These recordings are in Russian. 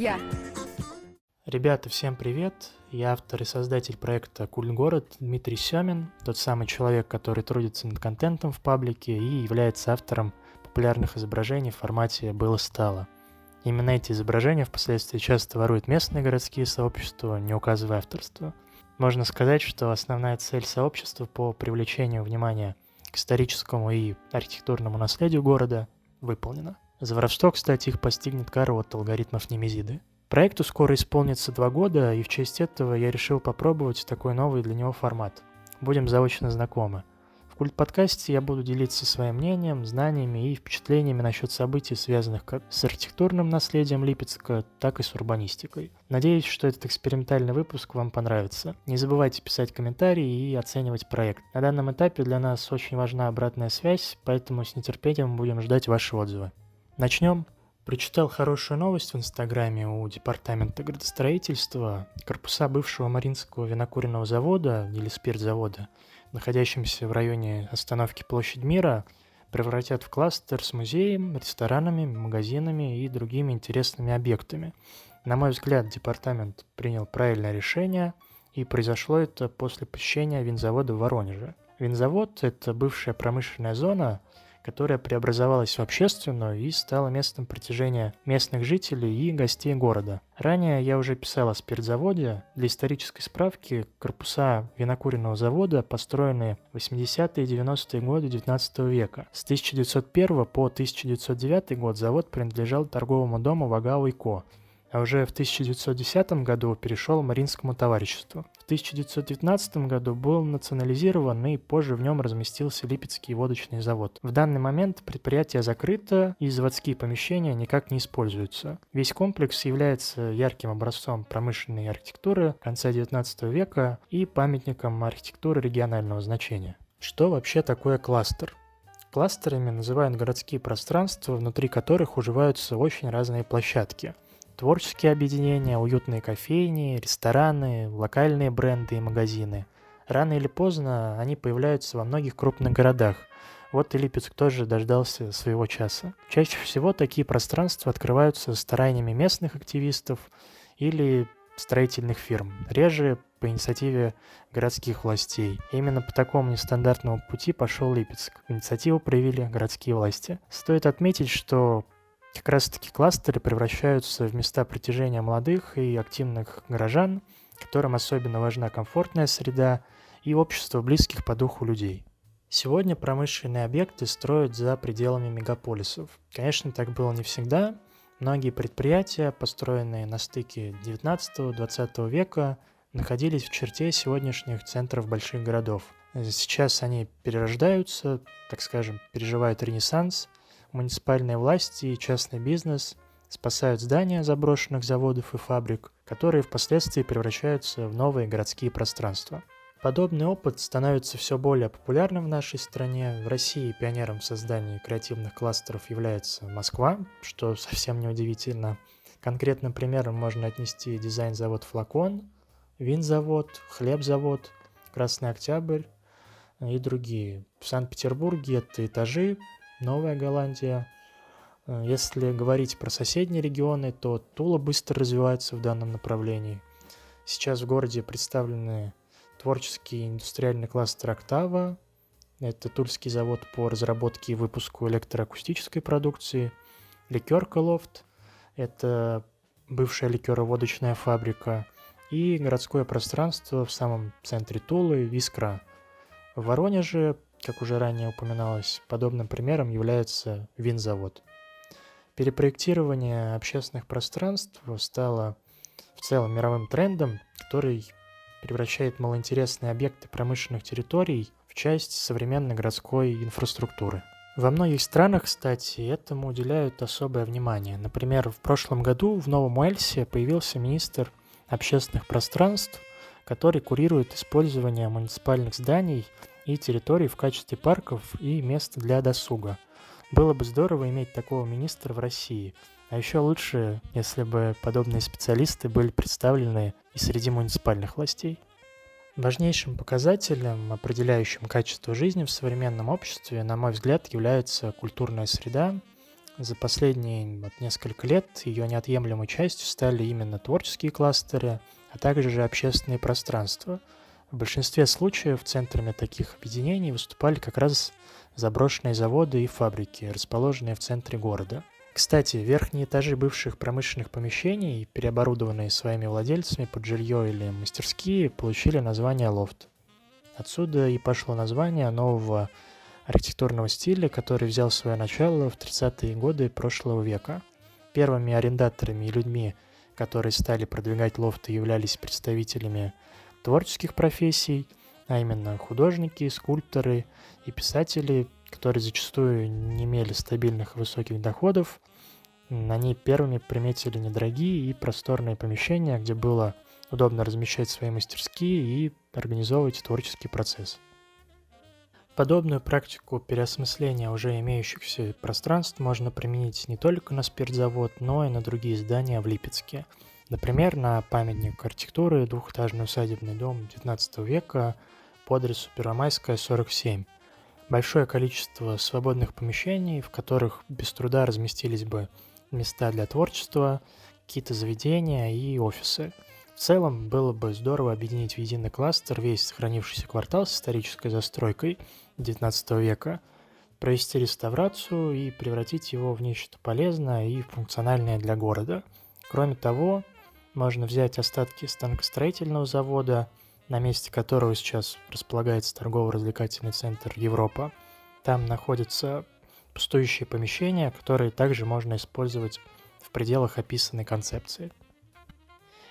друзья! Ребята, всем привет! Я автор и создатель проекта Кульгород Дмитрий Семин, тот самый человек, который трудится над контентом в паблике и является автором популярных изображений в формате «было-стало». Именно эти изображения впоследствии часто воруют местные городские сообщества, не указывая авторство. Можно сказать, что основная цель сообщества по привлечению внимания к историческому и архитектурному наследию города выполнена. За воровство, кстати, их постигнет кара от алгоритмов Немезиды. Проекту скоро исполнится два года, и в честь этого я решил попробовать такой новый для него формат. Будем заочно знакомы. В культ-подкасте я буду делиться своим мнением, знаниями и впечатлениями насчет событий, связанных как с архитектурным наследием Липецка, так и с урбанистикой. Надеюсь, что этот экспериментальный выпуск вам понравится. Не забывайте писать комментарии и оценивать проект. На данном этапе для нас очень важна обратная связь, поэтому с нетерпением будем ждать ваши отзывы. Начнем. Прочитал хорошую новость в Инстаграме у Департамента градостроительства. Корпуса бывшего Маринского винокуренного завода или спиртзавода, находящимся в районе остановки Площадь Мира, превратят в кластер с музеем, ресторанами, магазинами и другими интересными объектами. На мой взгляд, департамент принял правильное решение, и произошло это после посещения винзавода в Воронеже. Винзавод – это бывшая промышленная зона – которая преобразовалась в общественную и стала местом притяжения местных жителей и гостей города. Ранее я уже писал о спиртзаводе. Для исторической справки, корпуса винокуренного завода построены в 80-е и 90-е годы 19 века. С 1901 по 1909 год завод принадлежал торговому дому Вагау и Ко, а уже в 1910 году перешел Маринскому товариществу. В 1919 году был национализирован и позже в нем разместился Липецкий водочный завод. В данный момент предприятие закрыто и заводские помещения никак не используются. Весь комплекс является ярким образцом промышленной архитектуры конца 19 века и памятником архитектуры регионального значения. Что вообще такое кластер? Кластерами называют городские пространства, внутри которых уживаются очень разные площадки – Творческие объединения, уютные кофейни, рестораны, локальные бренды и магазины. Рано или поздно они появляются во многих крупных городах. Вот и Липецк тоже дождался своего часа. Чаще всего такие пространства открываются стараниями местных активистов или строительных фирм, реже по инициативе городских властей. Именно по такому нестандартному пути пошел Липецк. Инициативу проявили городские власти. Стоит отметить, что как раз-таки кластеры превращаются в места притяжения молодых и активных горожан, которым особенно важна комфортная среда и общество близких по духу людей. Сегодня промышленные объекты строят за пределами мегаполисов. Конечно, так было не всегда. Многие предприятия, построенные на стыке 19-20 века, находились в черте сегодняшних центров больших городов. Сейчас они перерождаются, так скажем, переживают ренессанс – муниципальные власти и частный бизнес спасают здания заброшенных заводов и фабрик, которые впоследствии превращаются в новые городские пространства. Подобный опыт становится все более популярным в нашей стране. В России пионером в создании креативных кластеров является Москва, что совсем не удивительно. Конкретным примером можно отнести дизайн-завод «Флакон», винзавод, хлебзавод, «Красный Октябрь» и другие. В Санкт-Петербурге это этажи, Новая Голландия. Э, если говорить про соседние регионы, то Тула быстро развивается в данном направлении. Сейчас в городе представлены творческий индустриальный кластер «Октава», это Тульский завод по разработке и выпуску электроакустической продукции, Ликерка Лофт, это бывшая ликероводочная фабрика, и городское пространство в самом центре Тулы, Вискра. В Воронеже как уже ранее упоминалось, подобным примером является винзавод. Перепроектирование общественных пространств стало в целом мировым трендом, который превращает малоинтересные объекты промышленных территорий в часть современной городской инфраструктуры. Во многих странах, кстати, этому уделяют особое внимание. Например, в прошлом году в Новом Уэльсе появился министр общественных пространств, который курирует использование муниципальных зданий и территорий в качестве парков и мест для досуга. Было бы здорово иметь такого министра в России. А еще лучше, если бы подобные специалисты были представлены и среди муниципальных властей. Важнейшим показателем, определяющим качество жизни в современном обществе, на мой взгляд, является культурная среда, За последние вот, несколько лет ее неотъемлемой частью стали именно творческие кластеры, а также же общественные пространства. В большинстве случаев центрами таких объединений выступали как раз заброшенные заводы и фабрики, расположенные в центре города. Кстати, верхние этажи бывших промышленных помещений, переоборудованные своими владельцами под жилье или мастерские, получили название лофт. Отсюда и пошло название нового архитектурного стиля, который взял свое начало в 30-е годы прошлого века. Первыми арендаторами и людьми, которые стали продвигать лофты, являлись представителями творческих профессий, а именно художники, скульпторы и писатели, которые зачастую не имели стабильных высоких доходов. Они первыми приметили недорогие и просторные помещения, где было удобно размещать свои мастерские и организовывать творческий процесс. Подобную практику переосмысления уже имеющихся пространств можно применить не только на спиртзавод, но и на другие здания в Липецке. Например, на памятник архитектуры двухэтажный усадебный дом XIX века по адресу Первомайская, 47. Большое количество свободных помещений, в которых без труда разместились бы места для творчества, какие-то заведения и офисы – в целом, было бы здорово объединить в единый кластер весь сохранившийся квартал с исторической застройкой XIX века, провести реставрацию и превратить его в нечто полезное и функциональное для города. Кроме того, можно взять остатки станкостроительного завода, на месте которого сейчас располагается торгово-развлекательный центр Европа. Там находятся пустующие помещения, которые также можно использовать в пределах описанной концепции.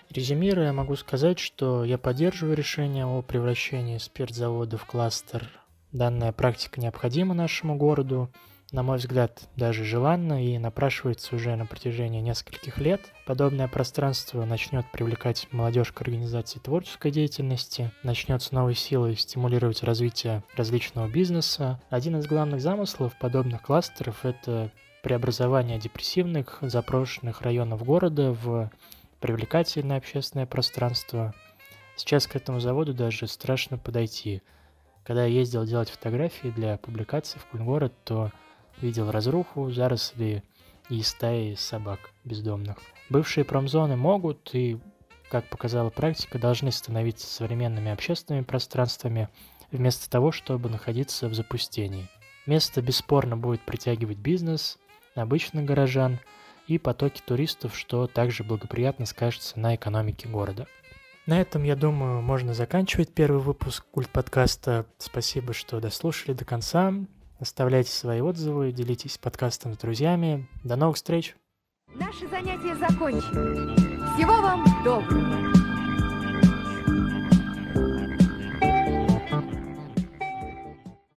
Резюмируя, могу сказать, что я поддерживаю решение о превращении спиртзавода в кластер. Данная практика необходима нашему городу, на мой взгляд, даже желанна и напрашивается уже на протяжении нескольких лет. Подобное пространство начнет привлекать молодежь к организации творческой деятельности, начнет с новой силой стимулировать развитие различного бизнеса. Один из главных замыслов подобных кластеров – это преобразование депрессивных, запрошенных районов города в привлекательное общественное пространство. Сейчас к этому заводу даже страшно подойти. Когда я ездил делать фотографии для публикаций в Кульгород, то видел разруху, заросли и стаи собак бездомных. Бывшие промзоны могут и, как показала практика, должны становиться современными общественными пространствами, вместо того, чтобы находиться в запустении. Место бесспорно будет притягивать бизнес, обычных горожан – и потоки туристов, что также благоприятно скажется на экономике города. На этом, я думаю, можно заканчивать первый выпуск культ подкаста. Спасибо, что дослушали до конца. Оставляйте свои отзывы, делитесь подкастом с друзьями. До новых встреч! Наши занятия закончены. Всего вам доброго!